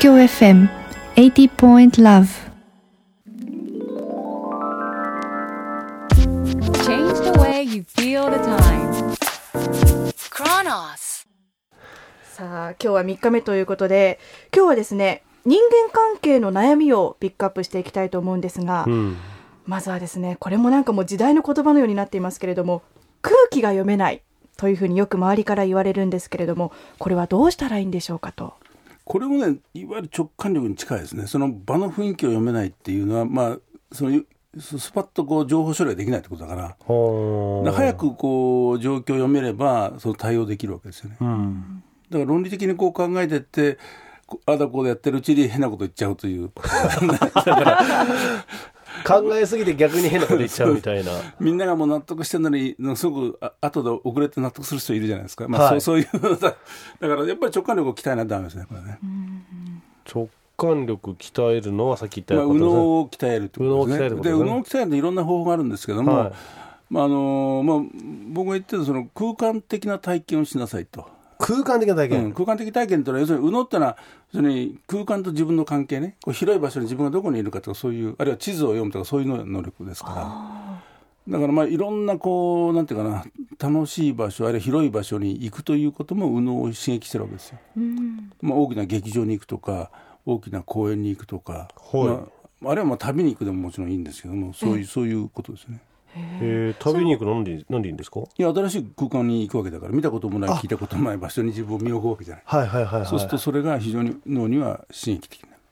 京 FM 80.love Change the way you feel the time. Chronos. さあ今日は3日目ということで今日はですね人間関係の悩みをピックアップしていきたいと思うんですが、うん、まずはですねこれもなんかもう時代の言葉のようになっていますけれども空気が読めないというふうによく周りから言われるんですけれどもこれはどうしたらいいんでしょうかと。これもねいわゆる直感力に近いですね。その場の雰囲気を読めないっていうのはまあそのスパッとこう情報処理ができないってことだから。早くこう状況を読めればその対応できるわけですよね。うん、だから論理的にこう考えてってこああだこうでやってるうちに変なこと言っちゃうという 考えすぎて逆に変なこと言っちゃうみたいな。みんながもう納得してるのにすごくあ後で遅れて納得する人いるじゃないですか、まあはい。そうそういうのだ だからやっぱり直感力を鍛えないとダメですねこれね、直感力鍛えるのはさっき言ったまあ、ことですね。右脳を鍛えるってことですね。右脳を鍛えるってことですね。で右脳を鍛えるのいろんな方法があるんですけども、はい。まああのまあ、僕が言ってるその空間的な体験をしなさいと。空間的な体験。うん、空間的体験というのは要するに右脳ってのは要するに空間と自分の関係ねこう広い場所に自分がどこにいるかとかそういうあるいは地図を読むとかそういうの能力ですからだからまあいろんなこうなんていうかな楽しい場所あるいは広い場所に行くということも右脳を刺激してるわけですよ。まあ、大きな劇場に行くとか大きな公園に行くとか、はいまあ、あるいはまあ旅に行くでももちろんいいんですけどもそういうそういうことですね。えー、旅に行くのなんでなんでいいんですか？いや新しい空間に行くわけだから見たこともない聞いたこともない場所に自分を身を置くわけじゃない。はいはいはいはい。そうするとそれが非常に脳には刺激的になる。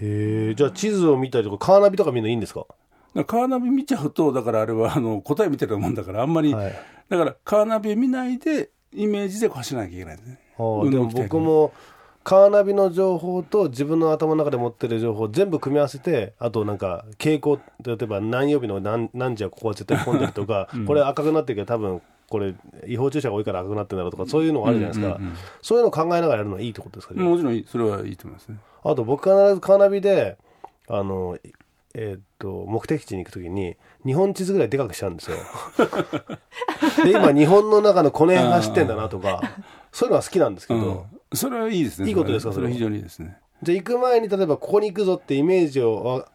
えー、じゃあ地図を見たりとかカーナビとか見るのいいんですか？カーナビ見ちゃうとだからあれはあの答え見てるもんだからあんまり、はいだからカーナビ見ないでイメージで走らなきゃいけないんですね。あーでも僕もカーナビの情報と自分の頭の中で持ってる情報を全部組み合わせてあとなんか傾向例えば何曜日の何何時はここは絶対混んでるとか、これ赤くなってるけど多分これ違法駐車が多いから赤くなってるんだろうとかそういうのがあるじゃないですか、うんうんうん。そういうのを考えながらやるのはいいってことですかね、もちろんそれはいいと思いますね。あと僕必ずカーナビであのえーっと目的地に行くときに日本地図ぐらいでかくしちゃうんですよ。で今日本の中のこの辺走ってんだなとかそういうのは好きなんですけど、うん、それはいいですね。いいことですかそれは非常にいいですね。じゃあ行く前に例えばここに行くぞってイメージをわ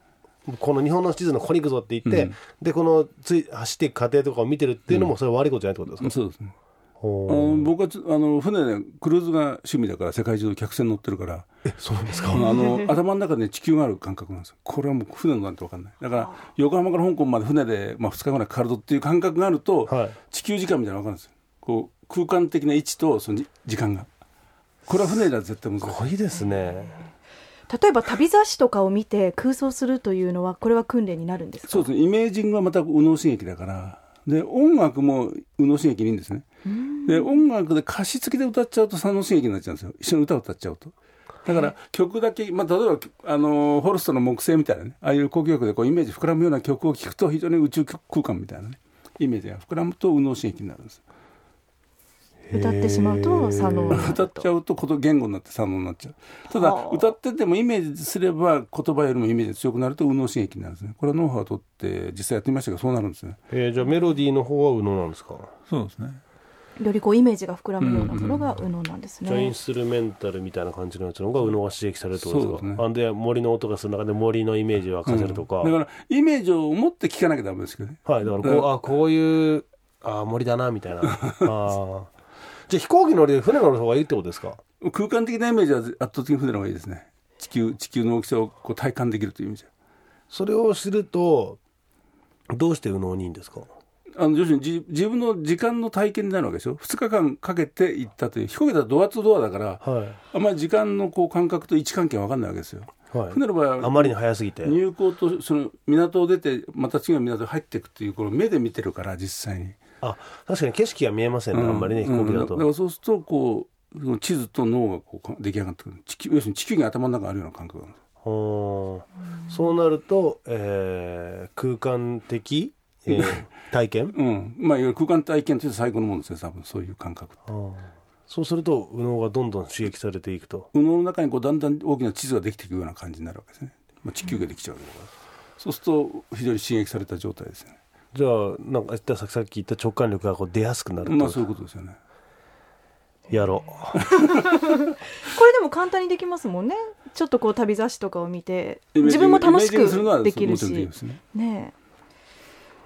この日本の地図のここに行くぞって言って、うん。でこのつい走っていく過程とかを見てるっていうのもそれは悪いことじゃないってことですか、そうですね。僕はつあの船でクルーズが趣味だから世界中の客船乗ってるからえそうなんですか、あの頭の中で、ね、地球がある感覚なんですよ。これはもう船のなんて分かんない。だから横浜から香港まで船で、まあ、2日ぐらいかかるとっていう感覚があると、はい。地球時間みたいなの分かるんですよ。こう空間的な位置とそのじ時間がこれは船では絶対難しい。すごいですね。例えば旅雑誌とかを見て空想するというのはこれは訓練になるんですか？そうですねイメージングはまた右脳刺激だから。で音楽も右脳刺激にいいんですね。で音楽で歌詞付きで歌っちゃうと三脳刺激になっちゃうんですよ。一緒に歌を歌っちゃうと。だから曲だけ、まあ、例えばあのホルストの木星みたいなね。ああいう交響曲でこうイメージ膨らむような曲を聴くと非常に宇宙空間みたいなね。イメージが膨らむと右脳刺激になるんです歌ってしまうと左脳になる歌っちゃうとこと言語になって三脳になっちゃう。ただはあ。歌っててもイメージすれば言葉よりもイメージが強くなると右脳刺激になるんですね。これはノウハウを取って実際やってみましたけどそうなるんですね。えーじゃあメロディーの方は右脳なんですか？そうですね。よりこうイメージが膨らむようなものが右脳なん。ですね、じゃあインストゥルメンタルみたいな感じのやつの方が右脳が刺激されるってことですか？そうですね。あんで森の音がする中で森のイメージを沸かせるとか、だからイメージを持って聞かなきゃダメですけどね。はいだからこう、あこういうあ森だなみたいな。あーじゃあ飛行機乗りで船乗る方がいいってことですか？空間的なイメージは圧倒的に船の方がいいですね。地球地球の大きさをこう体感できるという意味じゃ。それを知るとどうして右脳にいいんですか？あの要するにじ自分の時間の体験になるわけでしょ？2日間かけて行ったという飛行機だとドアツードアだからはあんまり時間のこう感覚と位置関係が分かんないわけですよ。い、はい、船の場合はあまりに早すぎて。入港とその港を出てまた次の港に入っていくっていうこの目で見てるから実際にあ確かに景色が見えませんね、あんまりね飛行機だと、うんだからそうするとこうその地図と脳がこう出来上がってくる。地球要するに地球儀が頭の中にあるような感覚なんですそうなると、えー空間的、えー 体験？うん。まあいわゆる空間体験というと最高のものですね多分。そういう感覚って。そうすると右脳がどんどん刺激されていくと。右脳の中にこうだんだん大きな地図ができていくような感じになるわけですね、まあ、地球ができちゃうわけだから、そうすると非常に刺激された状態ですよねじゃあなんか言ったささっき言った直感力がこう出やすくなると、まあそういうことですよね。やろ これでも簡単にできますもんね。ちょっとこう旅雑誌とかを見て自分も楽しくできるし。ね。ねえ。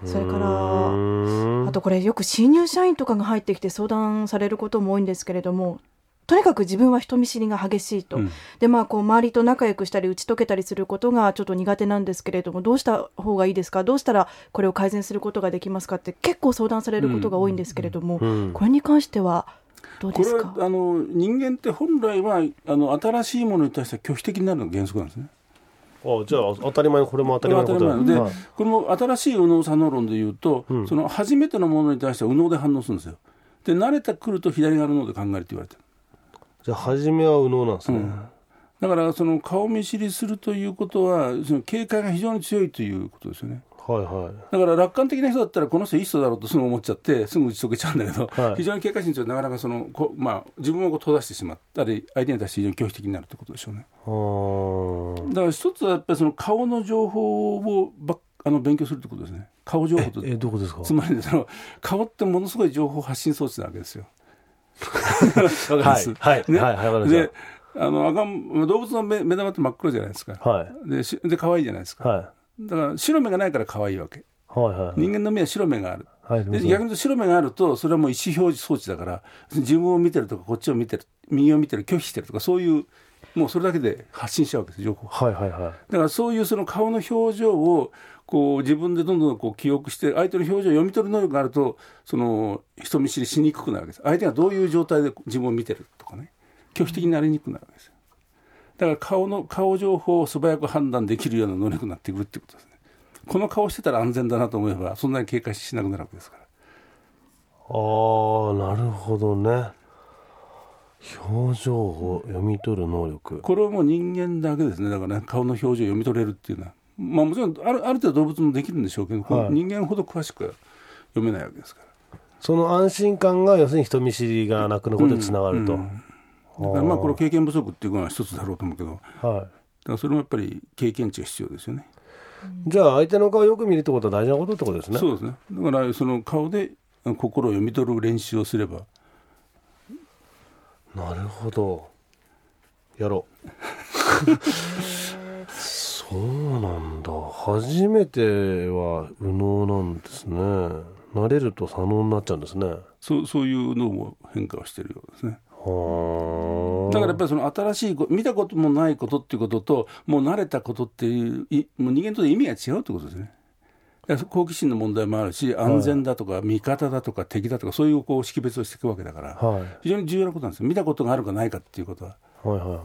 それかららあとこれよく新入社員とかが入ってきて相談されることも多いんですけれどもとにかく自分は人見知りが激しいと、うん。でまあこう周りと仲良くしたり打ち解けたりすることがちょっと苦手なんですけれどもどうした方がいいですか？どうしたらこれを改善することができますか？って結構相談されることが多いんですけれども、うん。これに関してはどうこれですか？はあの人間って本来はあの新しいものに対しては拒否的になるのが原則なんですね。あじゃあ当たり前のこれも当たり前のこと。当たり前で、はい。これも新しい右脳左脳論でいうと、うん。その初めてのものに対しては右脳で反応するんですよ。で慣れてくると左側の脳で考えるって言われてる。じゃあ初めは右脳なんですね、だからその顔見知りするということはその警戒が非常に強いということですよね。はいはいだから楽観的な人だったらこの人いい人だろうとすぐ思っちゃってすぐ打ち解けちゃうんだけど、はい非常に警戒心強いとなかなかそのこ、まあ、自分をこう閉ざしてしまったり相手に対して非常に拒否的になるということでしょうね。だから一つはやっぱりその顔の情報をばっあの勉強するってことですね。顔情報とええどこですか？つまりその顔ってものすごい情報発信装置なわけですよ。わかりまはい。すはい。ね。はい。はい。であの赤ん動物の目目玉って真っ黒じゃないですか。たはい。でしで可愛いじゃないですか。はい。だから白目がないから可愛いわけ。はい。はい。人間の目は白目がある。はい。で逆に言うと白目があるとそれはもう意思表示装置だから自分を見てるとかこっちを見てる右を見てる拒否してるとかそういうもうそれだけで発信しちゃうわけです情報はい。はい。はい。だからそういうその顔の表情をこう自分でどんどんこう記憶して相手の表情を読み取る能力があるとその人見知りしにくくなるわけです。相手がどういう状態で自分を見てるとかね。拒否的になりにくくなるわけですよ。だから顔の顔情報を素早く判断できるような能力になってくるってことですね。この顔してたら安全だなと思えばそんなに警戒しなくなるわけですから。ああなるほどね。表情を読み取る能力。これはもう人間だけですね。だからね顔の表情を読み取れるっていうのはまあもちろんあるある程度動物もできるんでしょうけど、はい。人間ほど詳しくは読めないわけですから。その安心感が要するに人見知りがなくなることにつながると、うん。だからまあこれ経験不足っていうのは一つだろうと思うけどだかはいらそれもやっぱり経験値が必要ですよね。じゃあ相手の顔をよく見るってことは大事なことってことですね。そうですね。だからその顔で心を読み取る練習をすれば。なるほど。やろう そうなんだ。初めては右脳なんですね。慣れると左脳になっちゃうんですね。はそうそういうのも変化をしているようですね。あ。だからやっぱりその新しいこ見たこともないことっていうことともう慣れたことっていういもう人間と意味が違うってことですね。好奇心の問題もあるし安全だとか味方だとか敵だとかそういうこう識別をしていくわけだからはい。非常に重要なことなんですよ。見たことがあるかないかっていうことは。はいはいはい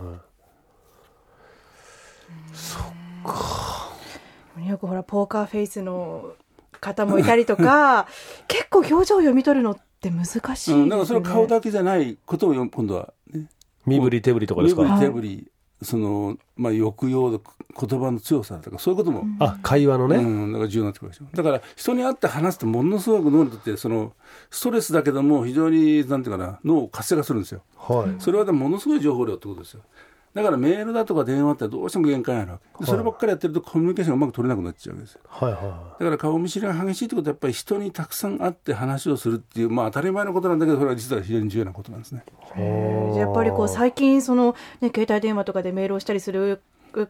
よくほらポーカーフェイスの方もいたりとか結構表情を読み取るのって難しいですよね、うん、だからそれは顔だけじゃないことを今度は、ね、身振り手振りとかですか？身振りはい。手振りその、まあ、抑揚の言葉の強さとかそういうことも、あ会話のね、うん、だから重要になってくるでしょだから人に会って話すとものすごく脳にとってそのストレスだけども非常になんていうかな脳を活性化するんですよ。はい。それはでもものすごい情報量ってことですよだからメールだとか電話ってどうしても限界があるわけ。でそればっかりやってるとコミュニケーションがうまく取れなくなっちゃうわけですよ。はいはだから顔見知りが激しいってことはやっぱり人にたくさん会って話をするっていうまあ当たり前のことなんだけどそれは実は非常に重要なことなんですね。やっぱりこう最近その、ね、携帯電話とかでメールをしたりする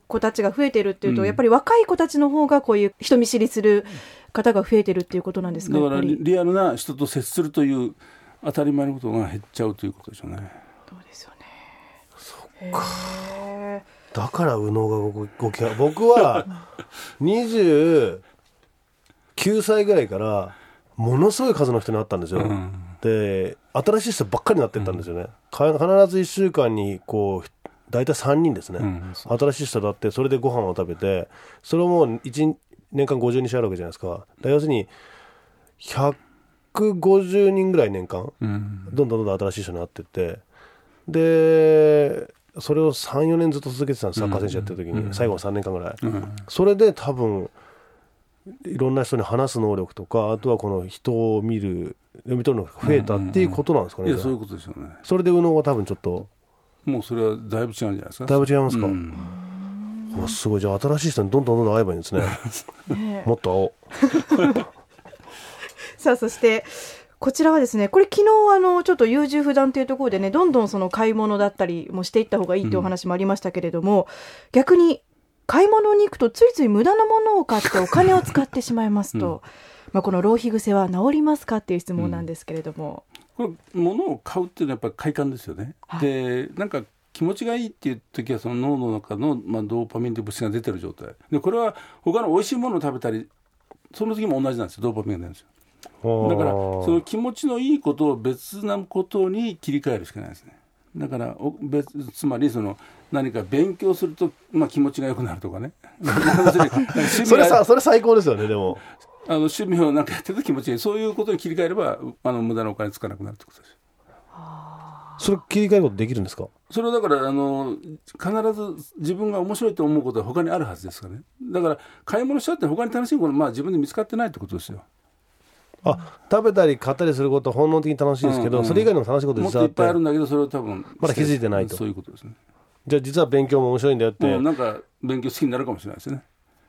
子たちが増えてるっていうと、うん。やっぱり若い子たちの方がこういう人見知りする方が増えてるっていうことなんですかだからやっぱり。リアルな人と接するという当たり前のことが減っちゃうということでしょうね。そうですよねだから右脳が動き僕は29歳ぐらいからものすごい数の人に会ったんですよ、うん。で新しい人ばっかりになってったんですよね、か必ず1週間にこう大体3人ですね、うん。新しい人だってそれでご飯を食べてそれをもう1年間50日あるわけじゃないですか。要するに150人ぐらい年間うん。どんどんどんどん新しい人に会ってって。でそれを34年ずっと続けてたんですサッカー選手やってる時に、最後の3年間ぐらい、うん。それで多分いろんな人に話す能力とかあとはこの人を見る読み取るのが増えたっていうことなんですかね、いやそういうことでしょうね。それで右脳が多分ちょっともうそれはだいぶ違うんじゃないですか。だいぶ違いますか、うん。おすごい。じゃあ新しい人にどんどんどんどん会えばいいんですねね。もっと会おう。さあそしてこちらはですね、これ昨日あの、ちょっと優柔不断というところでね、どんどんその買い物だったりもしていった方がいいというお話もありましたけれども、逆に買い物に行くとついつい無駄なものを買って お金を使ってしまいますと、まあこの浪費癖は治りますかっていう質問なんですけれども。これ物を買うっていうのはやっぱり快感ですよね。はい。でなんか気持ちがいいっていう時はその脳の中の、まあ、ドーパミンという物質が出てる状態。でこれは他の美味しいものを食べたりその時も同じなんですよ。ドーパミンが出るんですよだからその気持ちのいいことを別なことに切り替えるしかないですね。だからお別つまりその何か勉強すると、まあ、気持ちが良くなるとかね。それがさそれ最高ですよねでも。あの趣味をなんかやってると気持ちいい。そういうことに切り替えればあの無駄なお金つかなくなるってことですそれ切り替えることできるんですか？それはだからあの必ず自分が面白いと思うことは他にあるはずですからね。だから買い物しちゃって他に楽しいことまあ自分で見つかってないってことですよあ食べたり買ったりすることは本能的に楽しいですけど、うんうんそれ以外にも楽しいこと実はあって。といっぱいあるんだけどそれを多分まだ気づいてないと。そういうことですね、じゃあ実は勉強も面白いんだよって、うん、なんか勉強好きになるかもしれないですね。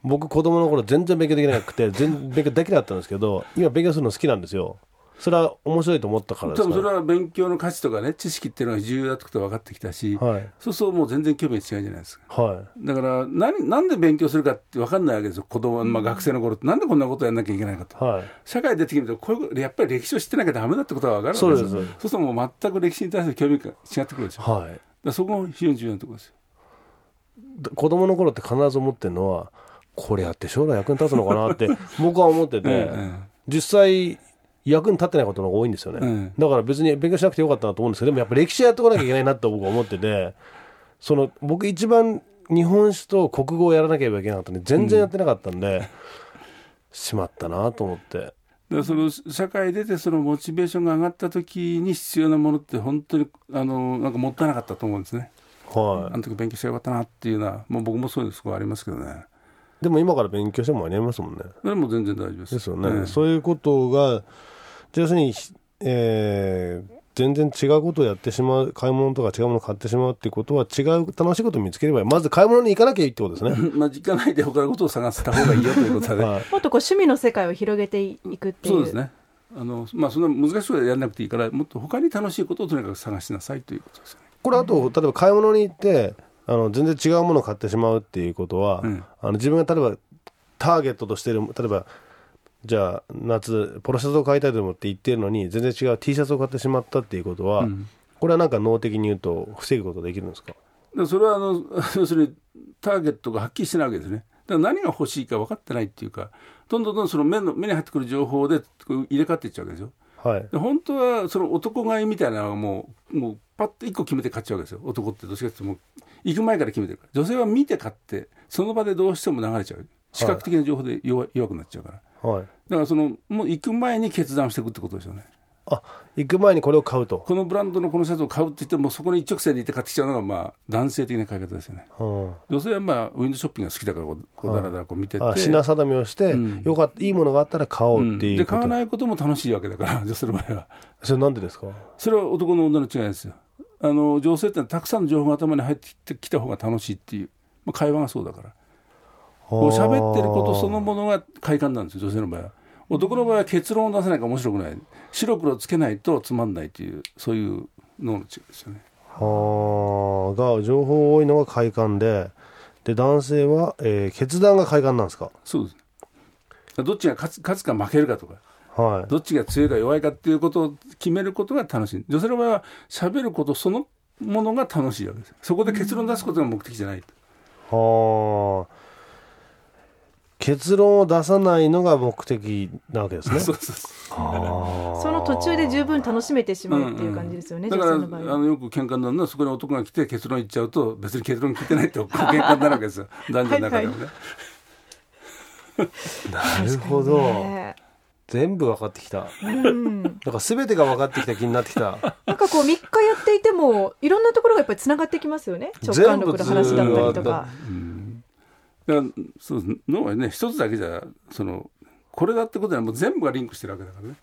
僕子供の頃全然勉強できなくて全然勉強できなかったんですけど今勉強するの好きなんですよそれは面白いと思ったからですか？多分それは勉強の価値とかね知識っていうのが重要だってことが分かってきたし、はい。そうそうもう全然興味が違うじゃないですか。はい。だから何なんで勉強するかって分かんないわけですよ。子供、まあ、学生の頃って。なんでこんなことやんなきゃいけないかと。はい。社会出てきるとこういうやっぱり歴史を知ってなきゃダメだってことが分かるわけですよ。そうですそうす。るともう全く歴史に対する興味が違ってくるでしょ、はい。らそこが非常に重要なところですよ。子供の頃って必ず思ってるのはこれやって将来役に立つのかなって僕は思ってて、ええ。実際役に立ってないことの方が多いんですよね、うん。だから別に勉強しなくてよかったなと思うんですけどでもやっぱ歴史やっておかなきゃいけないなって僕は思っててその僕一番日本史と国語をやらなければいけなかったんで全然やってなかったんで、しまったなと思って。だからその社会出てそのモチベーションが上がった時に必要なものって本当にあのなんかもったいなかったと思うんですね、はい。あの時勉強してよかったなっていうのはもう僕もそういうのすごいありますけどねでも今から勉強しても間に合いますもんね。それも全然大丈夫です。ですよね、ええ。そういうことが要するに、えー全然違うことをやってしまう買い物とか違うものを買ってしまうっていうことは違う楽しいことを見つければまず買い物に行かなきゃいいってことですね、まあ行かないで他のことを探した方がいいよということで、はい。もっとこう趣味の世界を広げていくっていう。そうですね。あのまあそんな難しいことはやらなくていいからもっと他に楽しいことをとにかく探しなさいということですよね。これあと例えば買い物に行ってあの全然違うものを買ってしまうっていうことは、うん。あの自分が例えばターゲットとしてる例えばじゃあ夏ポロシャツを買いたいと思って行ってるのに全然違う T シャツを買ってしまったっていうことは、うん。これはなんか脳的に言うと防ぐことできるんですか？でそれはあの要するにターゲットがはっきりしてないわけですね。だから何が欲しいか分かってないっていうかどんどんどんどんその目の目に入ってくる情報で入れ替わっていっちゃうわけですよはい。で本当はその男買いみたいなのがもうもうパッと一個決めて買っちゃうわけですよ。男ってどっちかっていうともう行く前から決めてるから。女性は見て買ってその場でどうしても流れちゃう。視覚的な情報で弱,、弱くなっちゃうから。はい。だからそのもう行く前に決断していくってことですよねあ行く前にこれを買うと、このブランドのこのシャツを買うって言ってもそこに一直線で行って買ってきちゃうのがまあ男性的な買い方ですよね。うん。女性はまあウィンドウショッピングが好きだからこうこうだらだらこう見てて、あ品定めをして、うん。よかったいいものがあったら買おううんっていうこと、で買わないことも楽しいわけだから女性の場合は。それなんでですか？それは男の女の違いですよ。あの女性ってたくさんの情報が頭に入ってきた方が楽しいっていう、まあ、会話がそうだから。こう喋ってることそのものが快感なんですよ女性の場合は男の場合は結論を出さないから面白くない。白黒つけないとつまんないっていうそういう脳の違いですよね。はあ。が情報多いのが快感で。で男性は、えー決断が快感なんですか？そうですどっちが勝つ勝つか負けるかとか。はい。どっちが強いか弱いかっていうことを決めることが楽しい。女性の場合は喋ることそのものが楽しいわけです。そこで結論を出すことが目的じゃないと。はあ結論を出さないのが目的なわけですね。そうそうそう。あその途中で十分楽しめてしまうっていう感じですよね、だから女性の場合は。あのよく喧嘩になるのはそこに男が来て結論言っちゃうと別に結論聞いてないって喧嘩になるわけですよ。男女の中でもね、なるほど、ね。全部分かってきた。うん、なんか全てが分かってきた気になってきた。なんかこう3日やっていてもいろんなところがやっぱりつながってきますよね。直感力の話だったりとか。うんだからそう脳はね一つだけじゃそのこれだってことはもう全部がリンクしてるわけだからね。